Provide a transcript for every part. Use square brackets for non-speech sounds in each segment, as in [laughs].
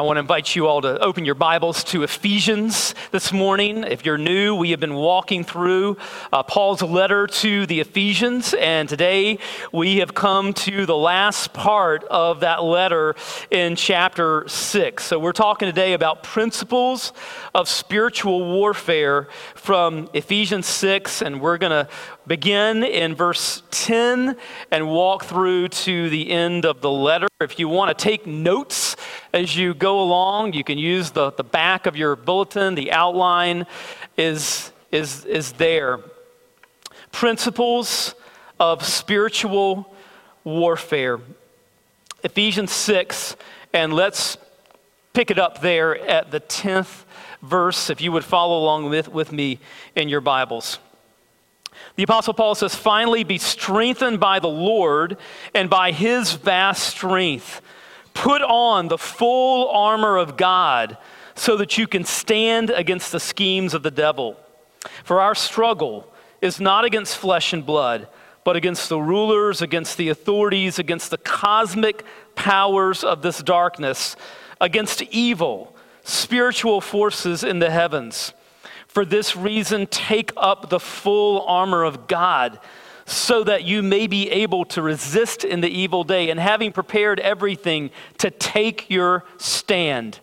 I want to invite you all to open your Bibles to Ephesians this morning. If you're new, we have been walking through uh, Paul's letter to the Ephesians, and today we have come to the last part of that letter in chapter 6. So we're talking today about principles of spiritual warfare from Ephesians 6, and we're going to begin in verse 10 and walk through to the end of the letter. If you want to take notes as you go along, you can use the, the back of your bulletin. The outline is, is, is there. Principles of spiritual warfare. Ephesians 6, and let's pick it up there at the 10th verse, if you would follow along with, with me in your Bibles. The Apostle Paul says, Finally, be strengthened by the Lord and by his vast strength. Put on the full armor of God so that you can stand against the schemes of the devil. For our struggle is not against flesh and blood, but against the rulers, against the authorities, against the cosmic powers of this darkness, against evil, spiritual forces in the heavens. For this reason, take up the full armor of God so that you may be able to resist in the evil day, and having prepared everything, to take your stand.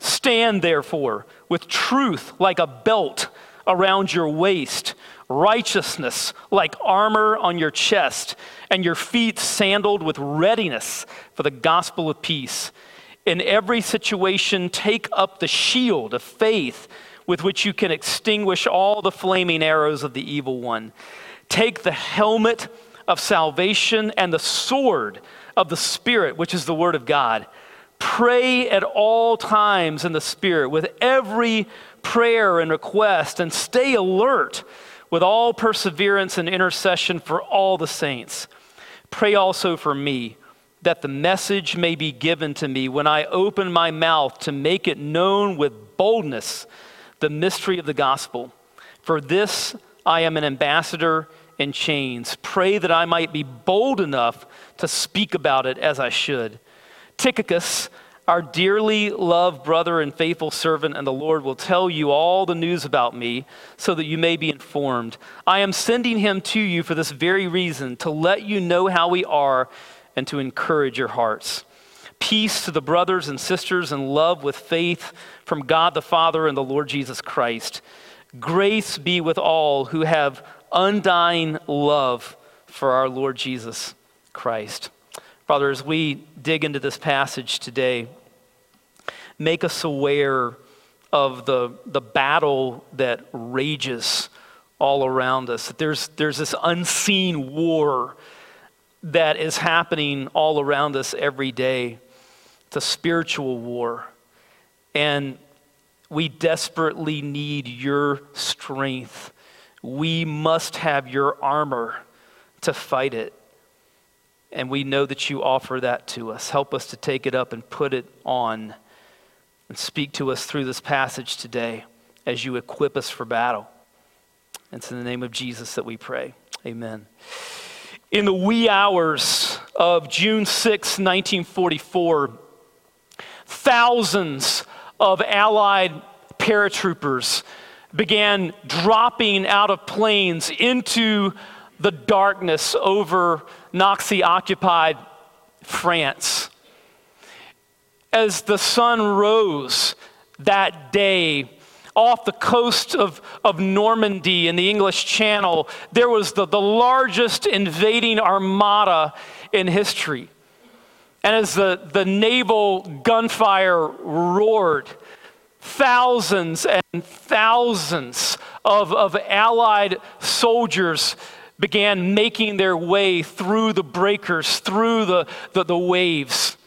Stand, therefore, with truth like a belt around your waist, righteousness like armor on your chest, and your feet sandaled with readiness for the gospel of peace. In every situation, take up the shield of faith with which you can extinguish all the flaming arrows of the evil one. Take the helmet of salvation and the sword of the Spirit, which is the Word of God. Pray at all times in the Spirit with every prayer and request, and stay alert with all perseverance and intercession for all the saints. Pray also for me that the message may be given to me when I open my mouth to make it known with boldness the mystery of the gospel. For this I am an ambassador in chains. Pray that I might be bold enough to speak about it as I should. Tychicus, our dearly loved brother and faithful servant, and the Lord will tell you all the news about me so that you may be informed. I am sending him to you for this very reason, to let you know how we are and to encourage your hearts. Peace to the brothers and sisters and love with faith from God the Father and the Lord Jesus Christ. Grace be with all who have undying love for our Lord Jesus Christ. Father, as we dig into this passage today, make us aware of the, the battle that rages all around us. There's, there's this unseen war that is happening all around us every day. It's a spiritual war. And we desperately need your strength. We must have your armor to fight it. And we know that you offer that to us. Help us to take it up and put it on and speak to us through this passage today as you equip us for battle. It's in the name of Jesus that we pray. Amen. In the wee hours of June 6, 1944, thousands of Allied paratroopers began dropping out of planes into the darkness over Nazi occupied France. As the sun rose that day, off the coast of, of Normandy in the English Channel, there was the, the largest invading armada in history. And as the, the naval gunfire roared, thousands and thousands of, of Allied soldiers began making their way through the breakers, through the, the, the waves.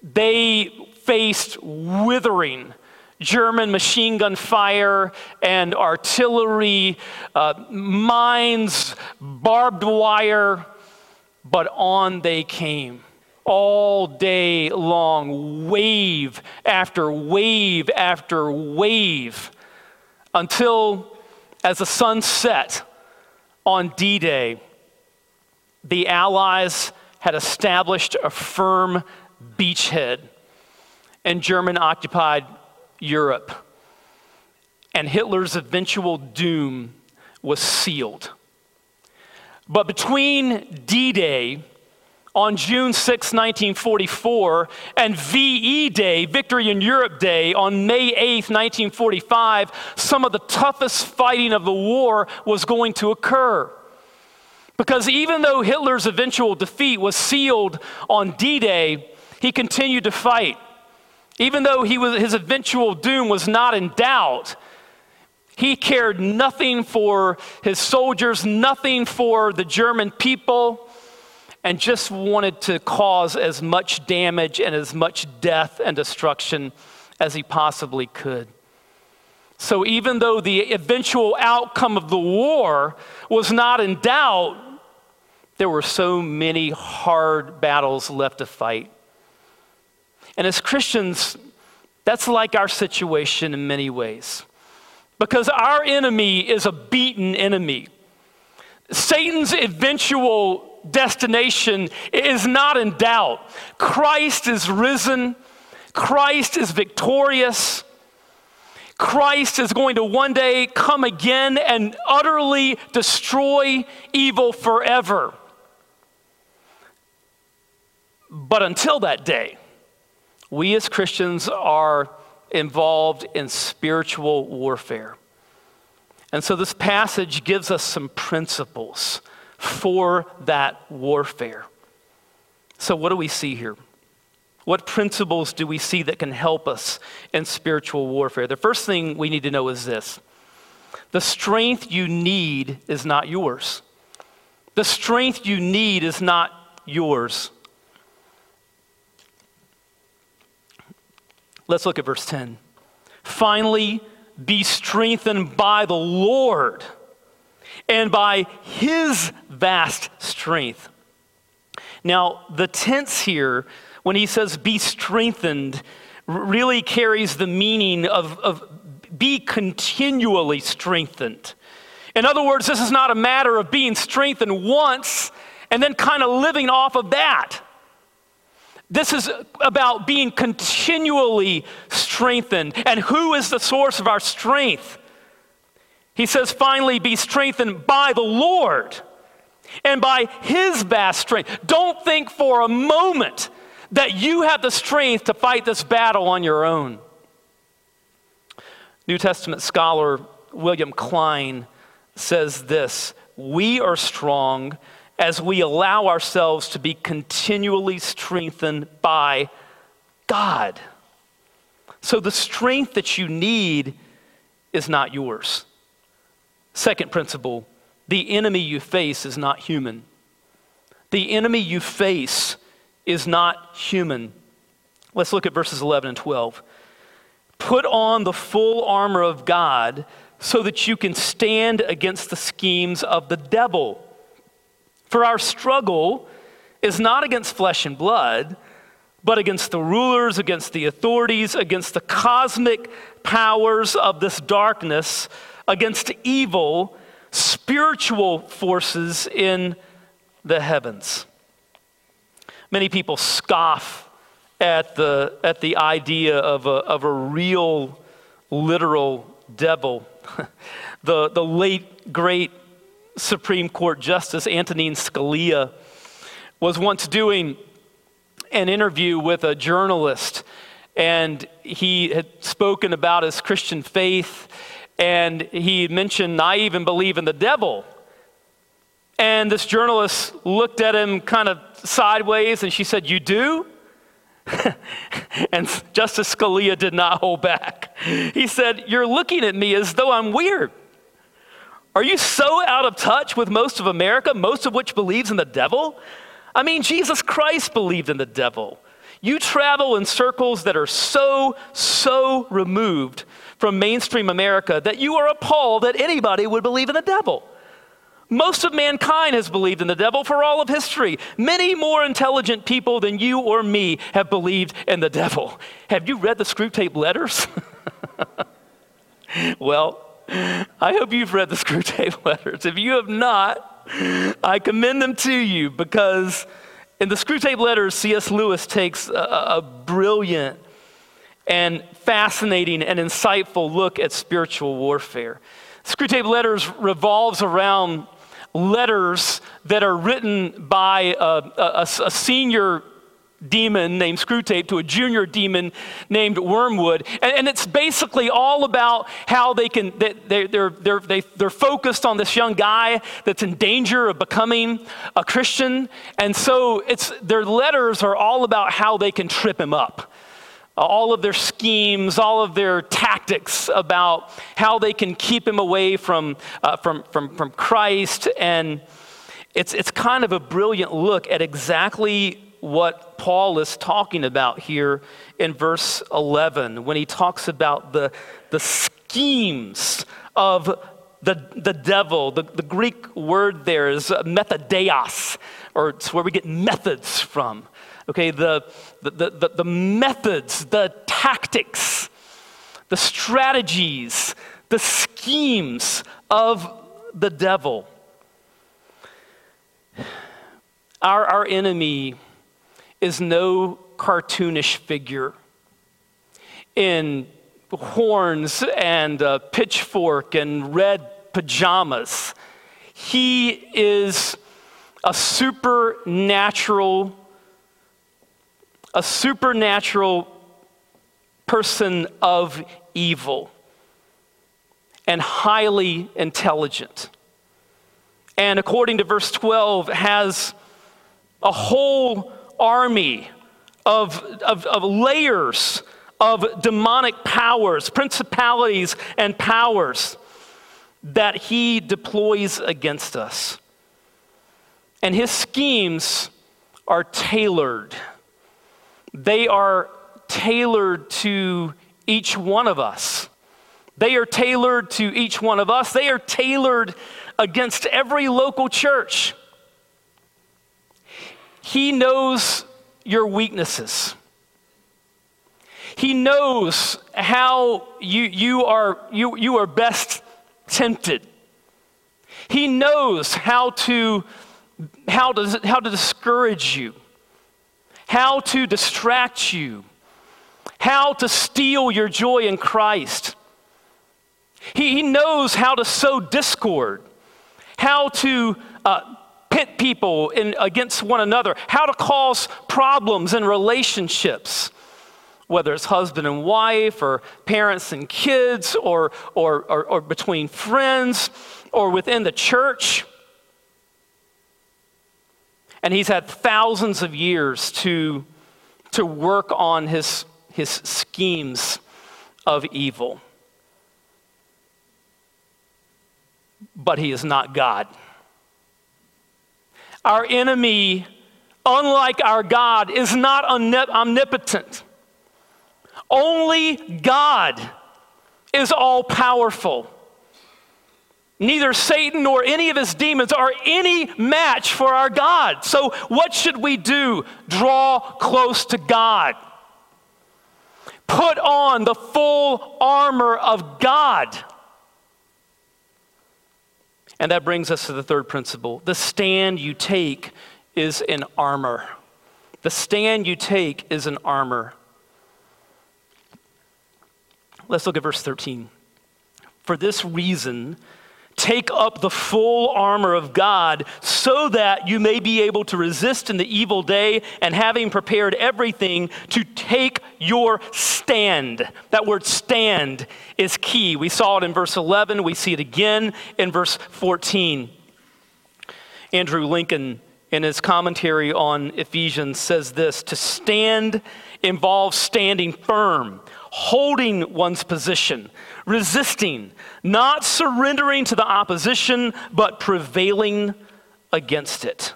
They faced withering German machine gun fire and artillery, uh, mines, barbed wire, but on they came all day long, wave after wave after wave, until as the sun set on D Day, the Allies had established a firm beachhead in German occupied Europe, and Hitler's eventual doom was sealed. But between D Day on June 6, 1944, and VE Day, Victory in Europe Day, on May 8, 1945, some of the toughest fighting of the war was going to occur. Because even though Hitler's eventual defeat was sealed on D Day, he continued to fight. Even though was, his eventual doom was not in doubt, he cared nothing for his soldiers, nothing for the German people, and just wanted to cause as much damage and as much death and destruction as he possibly could. So, even though the eventual outcome of the war was not in doubt, there were so many hard battles left to fight. And as Christians, that's like our situation in many ways. Because our enemy is a beaten enemy. Satan's eventual destination is not in doubt. Christ is risen, Christ is victorious. Christ is going to one day come again and utterly destroy evil forever. But until that day, we as Christians are involved in spiritual warfare. And so this passage gives us some principles for that warfare. So, what do we see here? What principles do we see that can help us in spiritual warfare? The first thing we need to know is this the strength you need is not yours. The strength you need is not yours. Let's look at verse 10. Finally, be strengthened by the Lord and by his vast strength. Now, the tense here, when he says be strengthened, really carries the meaning of, of be continually strengthened. In other words, this is not a matter of being strengthened once and then kind of living off of that. This is about being continually strengthened. And who is the source of our strength? He says, finally, be strengthened by the Lord and by his vast strength. Don't think for a moment that you have the strength to fight this battle on your own. New Testament scholar William Klein says this We are strong as we allow ourselves to be continually strengthened by God. So the strength that you need is not yours. Second principle the enemy you face is not human. The enemy you face is not human. Let's look at verses 11 and 12. Put on the full armor of God so that you can stand against the schemes of the devil. For our struggle is not against flesh and blood, but against the rulers, against the authorities, against the cosmic powers of this darkness, against evil spiritual forces in the heavens. Many people scoff at the, at the idea of a, of a real, literal devil. [laughs] the, the late, great Supreme Court Justice Antonin Scalia was once doing an interview with a journalist, and he had spoken about his Christian faith, and he mentioned, I even believe in the devil. And this journalist looked at him kind of sideways, and she said, You do? [laughs] and Justice Scalia did not hold back. He said, You're looking at me as though I'm weird. Are you so out of touch with most of America, most of which believes in the devil? I mean, Jesus Christ believed in the devil. You travel in circles that are so, so removed from mainstream America that you are appalled that anybody would believe in the devil. Most of mankind has believed in the devil for all of history. Many more intelligent people than you or me have believed in the devil. Have you read the Screwtape letters? [laughs] well, I hope you've read the Screwtape [laughs] letters. If you have not, I commend them to you because in the Screwtape letters, C.S. Lewis takes a, a brilliant and fascinating and insightful look at spiritual warfare. Screwtape letters revolves around letters that are written by a, a, a senior demon named Screwtape to a junior demon named Wormwood. And, and it's basically all about how they can, they, they're, they're, they're, they're focused on this young guy that's in danger of becoming a Christian. And so it's, their letters are all about how they can trip him up. All of their schemes, all of their tactics about how they can keep him away from, uh, from, from, from Christ. And it's, it's kind of a brilliant look at exactly what Paul is talking about here in verse 11 when he talks about the, the schemes of the, the devil. The, the Greek word there is methodeos, or it's where we get methods from. Okay, the, the, the, the methods, the tactics, the strategies, the schemes of the devil. Our, our enemy is no cartoonish figure in horns and a pitchfork and red pajamas. He is a supernatural, a supernatural person of evil and highly intelligent. And according to verse 12, has a whole army of, of, of layers of demonic powers, principalities, and powers that he deploys against us. And his schemes are tailored. They are tailored to each one of us. They are tailored to each one of us. They are tailored against every local church. He knows your weaknesses. He knows how you, you, are, you, you are best tempted. He knows how to, how, to, how to discourage you, how to distract you, how to steal your joy in Christ. He, he knows how to sow discord, how to uh, pit people in, against one another, how to cause problems in relationships, whether it's husband and wife, or parents and kids, or, or, or, or between friends, or within the church. And he's had thousands of years to, to work on his, his schemes of evil. But he is not God. Our enemy, unlike our God, is not omnipotent. Only God is all powerful. Neither Satan nor any of his demons are any match for our God. So, what should we do? Draw close to God. Put on the full armor of God. And that brings us to the third principle. The stand you take is an armor. The stand you take is an armor. Let's look at verse 13. For this reason, Take up the full armor of God so that you may be able to resist in the evil day and having prepared everything to take your stand. That word stand is key. We saw it in verse 11, we see it again in verse 14. Andrew Lincoln, in his commentary on Ephesians, says this To stand involves standing firm, holding one's position resisting, not surrendering to the opposition, but prevailing against it.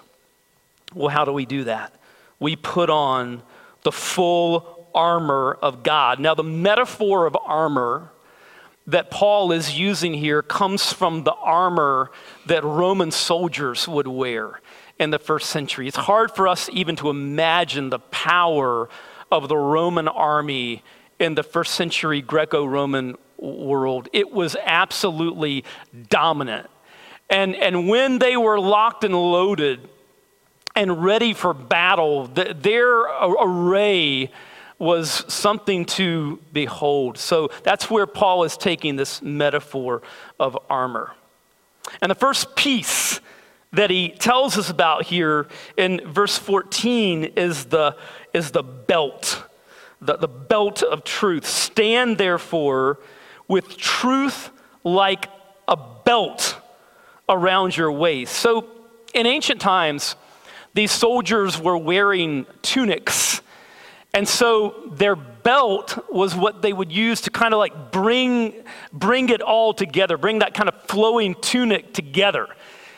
Well, how do we do that? We put on the full armor of God. Now, the metaphor of armor that Paul is using here comes from the armor that Roman soldiers would wear in the first century. It's hard for us even to imagine the power of the Roman army in the first century Greco Roman world. It was absolutely dominant. And, and when they were locked and loaded and ready for battle, the, their array was something to behold. So that's where Paul is taking this metaphor of armor. And the first piece that he tells us about here in verse 14 is the, is the belt, the, the belt of truth. Stand therefore with truth like a belt around your waist. So in ancient times, these soldiers were wearing tunics and so their belt was what they would use to kind of like bring, bring it all together, bring that kind of flowing tunic together.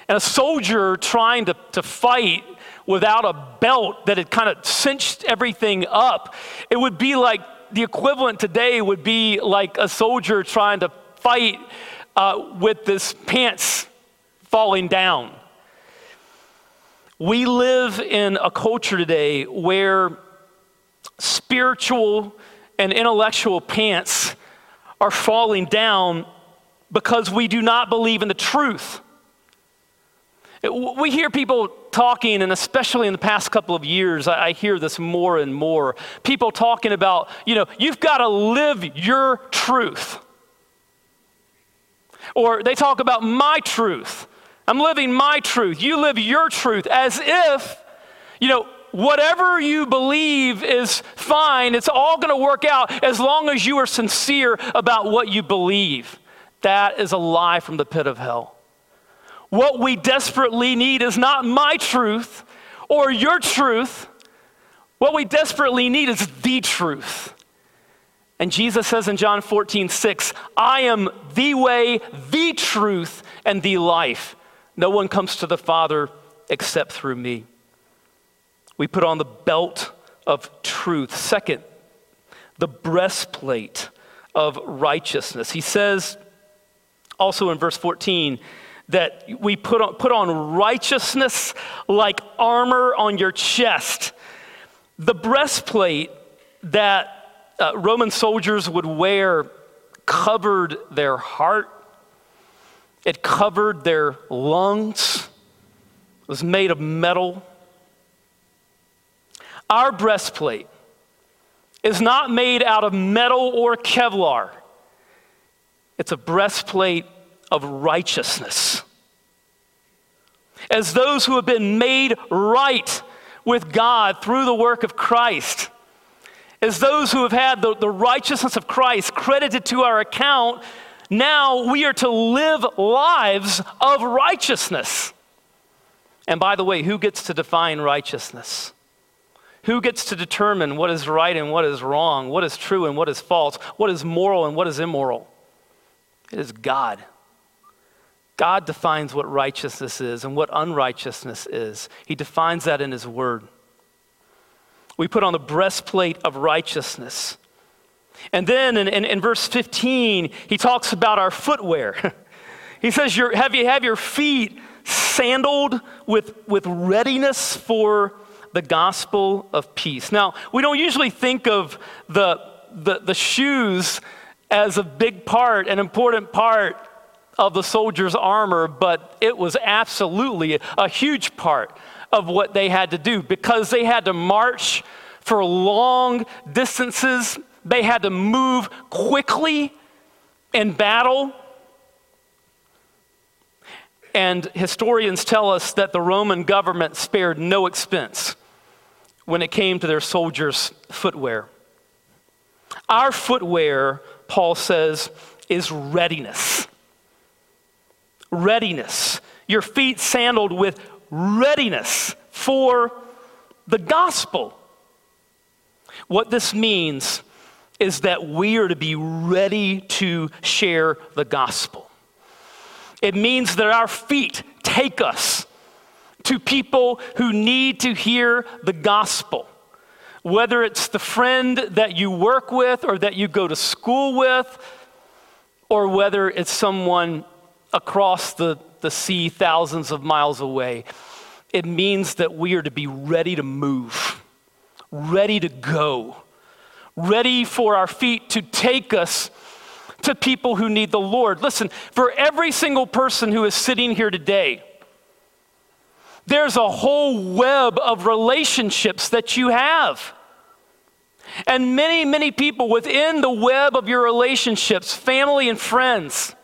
And a soldier trying to, to fight without a belt that had kind of cinched everything up, it would be like the equivalent today would be like a soldier trying to fight uh, with this pants falling down. We live in a culture today where spiritual and intellectual pants are falling down because we do not believe in the truth. We hear people talking, and especially in the past couple of years, I hear this more and more. People talking about, you know, you've got to live your truth. Or they talk about my truth. I'm living my truth. You live your truth as if, you know, whatever you believe is fine. It's all going to work out as long as you are sincere about what you believe. That is a lie from the pit of hell. What we desperately need is not my truth or your truth. What we desperately need is the truth. And Jesus says in John 14, 6, I am the way, the truth, and the life. No one comes to the Father except through me. We put on the belt of truth. Second, the breastplate of righteousness. He says also in verse 14 that we put on, put on righteousness like armor on your chest. The breastplate that uh, Roman soldiers would wear covered their heart, it covered their lungs, it was made of metal. Our breastplate is not made out of metal or Kevlar, it's a breastplate of righteousness. As those who have been made right with God through the work of Christ, as those who have had the, the righteousness of Christ credited to our account, now we are to live lives of righteousness. And by the way, who gets to define righteousness? Who gets to determine what is right and what is wrong, what is true and what is false, what is moral and what is immoral? It is God. God defines what righteousness is and what unrighteousness is. He defines that in His Word. We put on the breastplate of righteousness. And then in, in, in verse 15, he talks about our footwear. [laughs] he says, have, you, have your feet sandaled with, with readiness for the gospel of peace. Now, we don't usually think of the, the, the shoes as a big part, an important part of the soldier's armor, but it was absolutely a huge part of what they had to do because they had to march for long distances, they had to move quickly in battle. And historians tell us that the Roman government spared no expense when it came to their soldiers' footwear. Our footwear, Paul says, is readiness. Readiness. Your feet sandaled with readiness for the gospel. What this means is that we are to be ready to share the gospel. It means that our feet take us to people who need to hear the gospel. Whether it's the friend that you work with or that you go to school with, or whether it's someone across the, the sea thousands of miles away, it means that we are to be ready to move, ready to go, ready for our feet to take us to people who need the Lord. Listen, for every single person who is sitting here today, there's a whole web of relationships that you have. And many, many people within the web of your relationships, family and friends,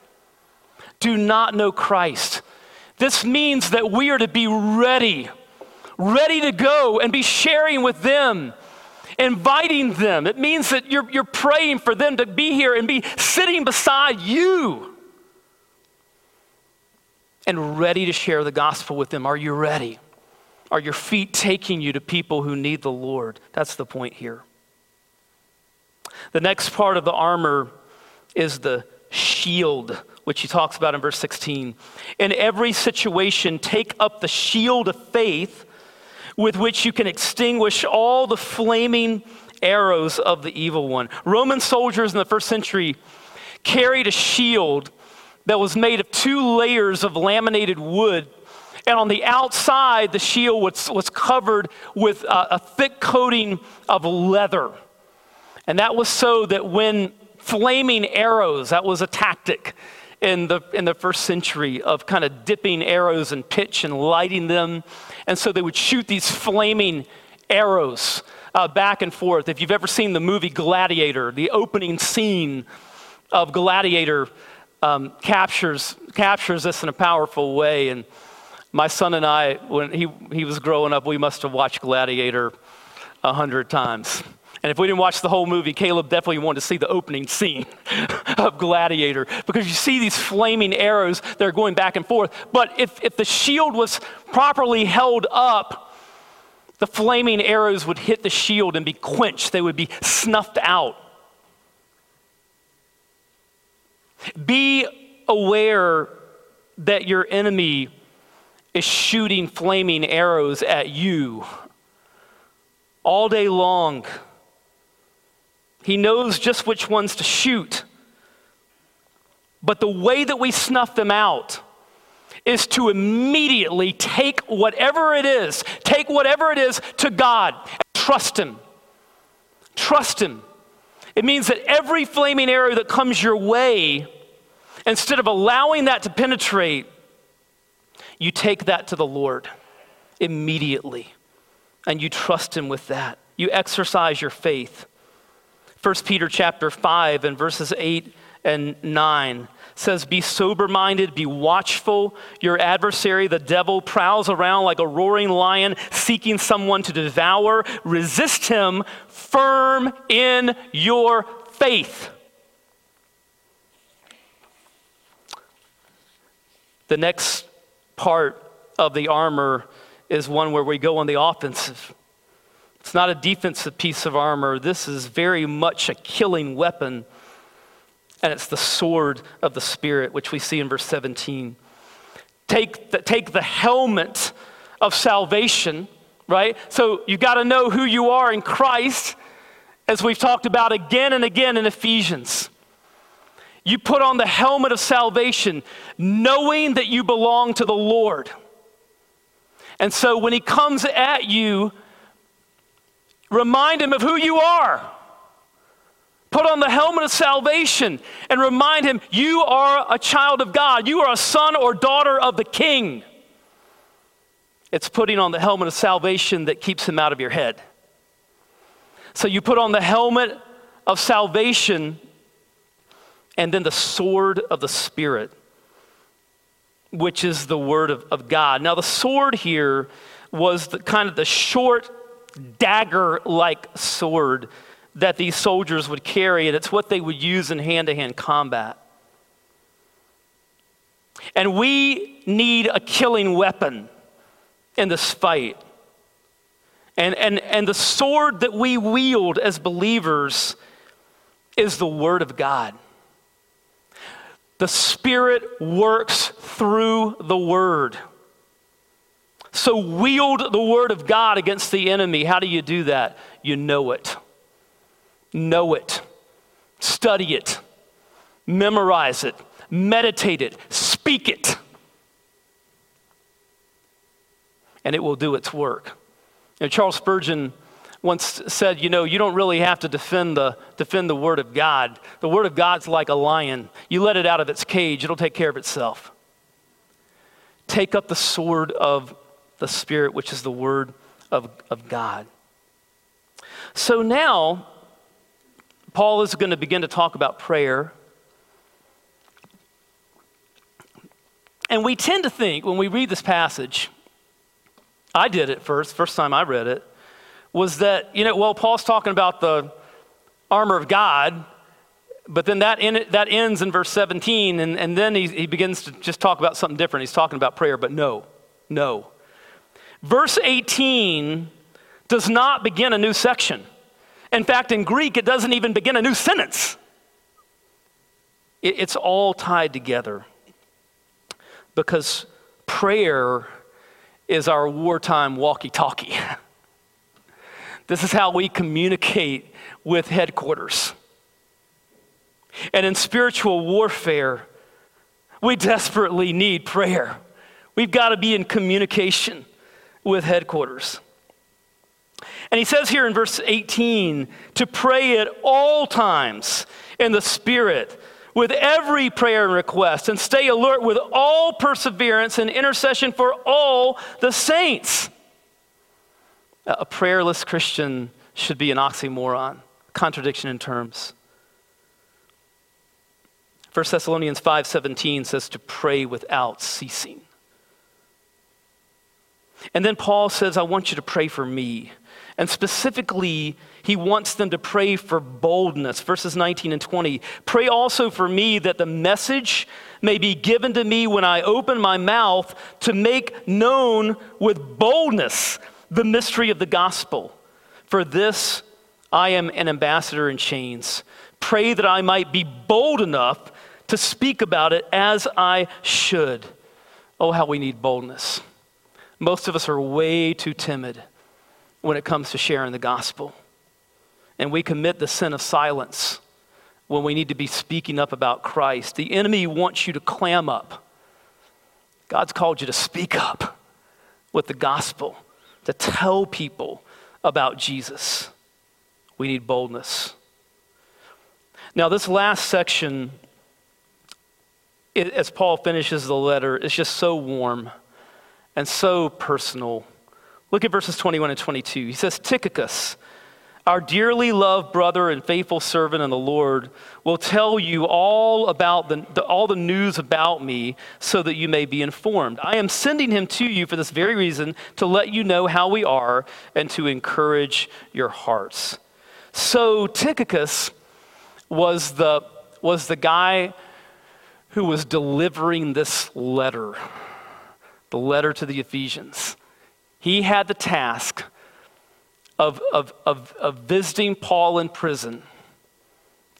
do not know Christ. This means that we are to be ready, ready to go and be sharing with them, inviting them. It means that you're, you're praying for them to be here and be sitting beside you and ready to share the gospel with them. Are you ready? Are your feet taking you to people who need the Lord? That's the point here. The next part of the armor is the shield, which he talks about in verse 16. In every situation, take up the shield of faith with which you can extinguish all the flaming arrows of the evil one. Roman soldiers in the first century carried a shield that was made of two layers of laminated wood. And on the outside, the shield was, was covered with a, a thick coating of leather. And that was so that when flaming arrows, that was a tactic in the, in the first century of kind of dipping arrows in pitch and lighting them. And so they would shoot these flaming arrows uh, back and forth. If you've ever seen the movie Gladiator, the opening scene of Gladiator um, captures, captures this in a powerful way. And my son and I, when he, he was growing up, we must have watched Gladiator a hundred times. And if we didn't watch the whole movie, Caleb definitely wanted to see the opening scene [laughs] of Gladiator because you see these flaming arrows that are going back and forth. But if, if the shield was properly held up, the flaming arrows would hit the shield and be quenched, they would be snuffed out. Be aware that your enemy is shooting flaming arrows at you all day long. He knows just which ones to shoot. But the way that we snuff them out is to immediately take whatever it is, take whatever it is to God trust Him. Trust Him. It means that every flaming arrow that comes your way, instead of allowing that to penetrate, you take that to the Lord immediately and you trust him with that. You exercise your faith. 1 Peter chapter 5 and verses 8 and 9 says, Be sober minded, be watchful. Your adversary, the devil, prowls around like a roaring lion seeking someone to devour. Resist him, firm in your faith. The next part of the armor is one where we go on the offensive. It's not a defensive piece of armor. This is very much a killing weapon. And it's the sword of the Spirit, which we see in verse 17. Take the, take the helmet of salvation right? So you got to know who you are in Christ, as we've talked about again and again in Ephesians. You put on the helmet of salvation, knowing that you belong to the Lord. And so when he comes at you, remind him of who you are. Put on the helmet of salvation and remind him you are a child of God. You are a son or daughter of the king. It's putting on the helmet of salvation that keeps him out of your head. So you put on the helmet of salvation and then the sword of the Spirit, which is the word of, of God. Now, the sword here was the, kind of the short dagger like sword that these soldiers would carry, and it's what they would use in hand to hand combat. And we need a killing weapon in this fight. And, and, and the sword that we wield as believers is the Word of God. The Spirit works through the Word. So wield the word of God against the enemy. How do you do that? You know it. Know it. Study it. Memorize it. Meditate it. Speak it. And it will do its work. Charles Spurgeon once said, you know, you don't really have to defend the, defend the Word of God. The Word of God's like a lion. You let it out of its cage, it'll take care of itself. Take up the sword of the Spirit, which is the Word of, of God. So now, Paul is going to begin to talk about prayer. And we tend to think when we read this passage, I did it first, first time I read it, was that, you know, well, Paul's talking about the armor of God, but then that, in, that ends in verse 17, and, and then he, he begins to just talk about something different. He's talking about prayer, but no, no. Verse 18 does not begin a new section. In fact, in Greek, it doesn't even begin a new sentence. It's all tied together because prayer is our wartime walkie talkie. [laughs] This is how we communicate with headquarters. And in spiritual warfare, we desperately need prayer. We've got to be in communication with headquarters. And he says here in verse 18 to pray at all times in the Spirit with every prayer and request, and stay alert with all perseverance and intercession for all the saints. A prayerless Christian should be an oxymoron, contradiction in terms. 1 Thessalonians 5:17 says to pray without ceasing. And then Paul says, I want you to pray for me. And specifically, he wants them to pray for boldness. Verses 19 and 20. Pray also for me that the message may be given to me when I open my mouth to make known with boldness the mystery of the gospel. For this I am an ambassador in chains. Pray that I might be bold enough to speak about it as I should. Oh, how we need boldness. Most of us are way too timid when it comes to sharing the gospel. And we commit the sin of silence when we need to be speaking up about Christ. The enemy wants you to clam up. God's called you to speak up with the gospel to tell people about Jesus. We need boldness. Now, this last section, it, as Paul finishes the letter, is just so warm and so personal. Look at verses 21 and 22. He says, Tychicus, our dearly loved brother and faithful servant in the Lord will tell you all about the, the, all the news about me so that you may be informed. I am sending him to you for this very reason to let you know how we are and to encourage your hearts. So Tychicus was the, was the guy who was delivering this letter, the letter to the Ephesians. He had the task of, of, of, of visiting Paul in prison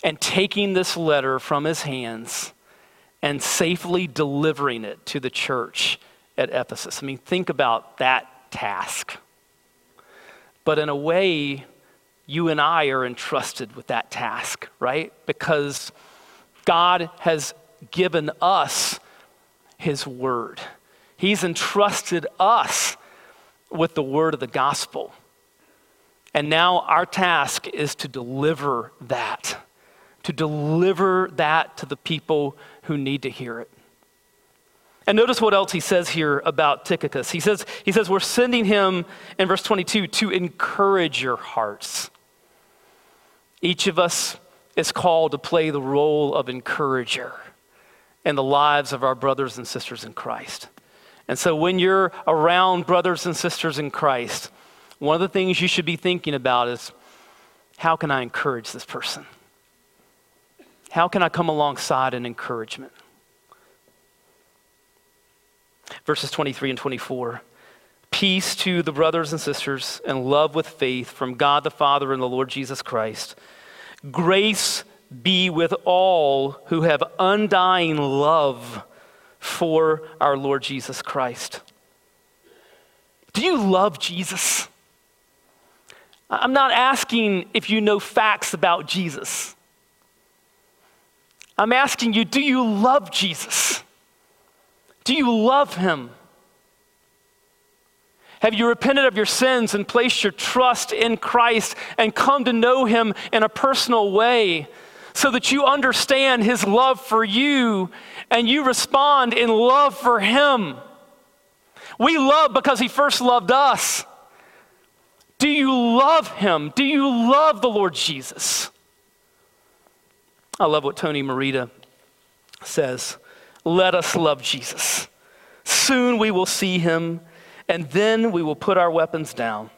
and taking this letter from his hands and safely delivering it to the church at Ephesus. I mean, think about that task. But in a way, you and I are entrusted with that task, right? Because God has given us His Word. He's entrusted us with the Word of the gospel. And now our task is to deliver that, to deliver that to the people who need to hear it. And notice what else he says here about Tychicus. He says, he says, We're sending him in verse 22 to encourage your hearts. Each of us is called to play the role of encourager in the lives of our brothers and sisters in Christ. And so when you're around brothers and sisters in Christ, one of the things you should be thinking about is how can I encourage this person? How can I come alongside in encouragement? Verses 23 and 24. Peace to the brothers and sisters and love with faith from God the Father and the Lord Jesus Christ. Grace be with all who have undying love for our Lord Jesus Christ. Do you love Jesus? I'm not asking if you know facts about Jesus. I'm asking you, do you love Jesus? Do you love him? Have you repented of your sins and placed your trust in Christ and come to know him in a personal way so that you understand his love for you and you respond in love for him? We love because he first loved us. Do you love him? Do you love the Lord Jesus? I love what Tony Merida says. Let us love Jesus. Soon we will see him, and then we will put our weapons down.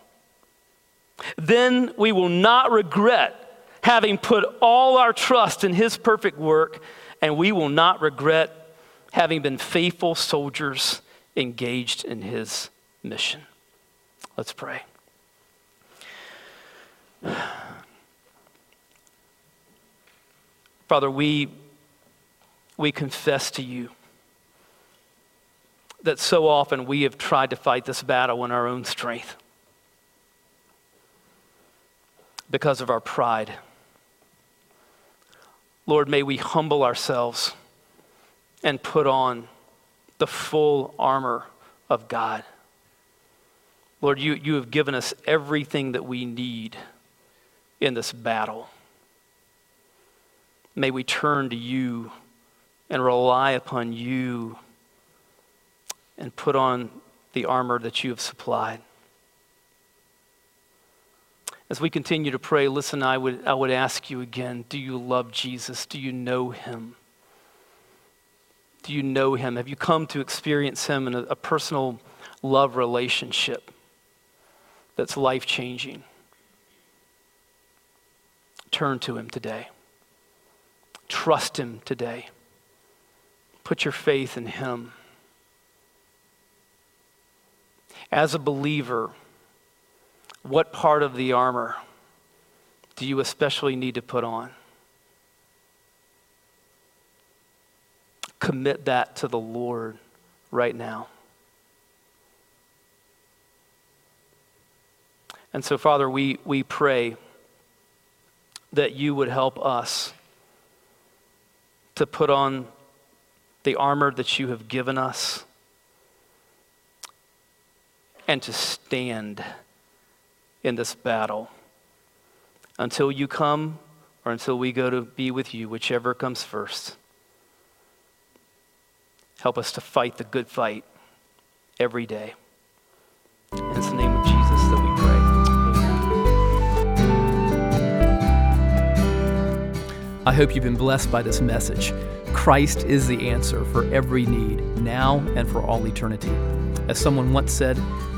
Then we will not regret having put all our trust in his perfect work, and we will not regret having been faithful soldiers engaged in his mission. Let's pray. [sighs] Father, we, we confess to you that so often we have tried to fight this battle in our own strength because of our pride. Lord, may we humble ourselves and put on the full armor of God. Lord, you, you have given us everything that we need in this battle. May we turn to you and rely upon you and put on the armor that you have supplied. As we continue to pray, listen, I would, I would ask you again do you love Jesus? Do you know him? Do you know him? Have you come to experience him in a, a personal love relationship that's life changing? Turn to him today. Trust him today. Put your faith in him. As a believer, what part of the armor do you especially need to put on? commit that to the Lord right now. And so, Father, we, we pray that you would help us to put on the armor that you have given us and to stand in this battle until you come or until we go to be with you, whichever comes first. Help us to fight the good fight every day. And it's the name of Jesus that we pray. Amen. I hope you've been blessed by this message. Christ is the answer for every need, now and for all eternity. As someone once said,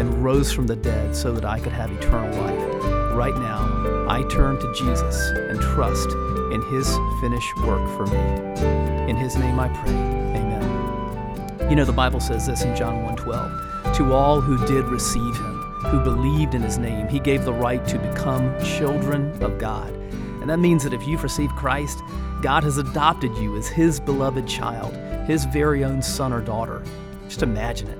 and rose from the dead so that I could have eternal life. Right now, I turn to Jesus and trust in his finished work for me. In his name I pray. Amen. You know the Bible says this in John 1:12. To all who did receive him, who believed in his name, he gave the right to become children of God. And that means that if you've received Christ, God has adopted you as his beloved child, his very own son or daughter. Just imagine it.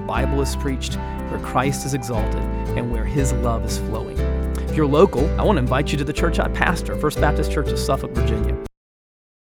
the Bible is preached, where Christ is exalted, and where His love is flowing. If you're local, I want to invite you to the church I pastor, First Baptist Church of Suffolk, Virginia.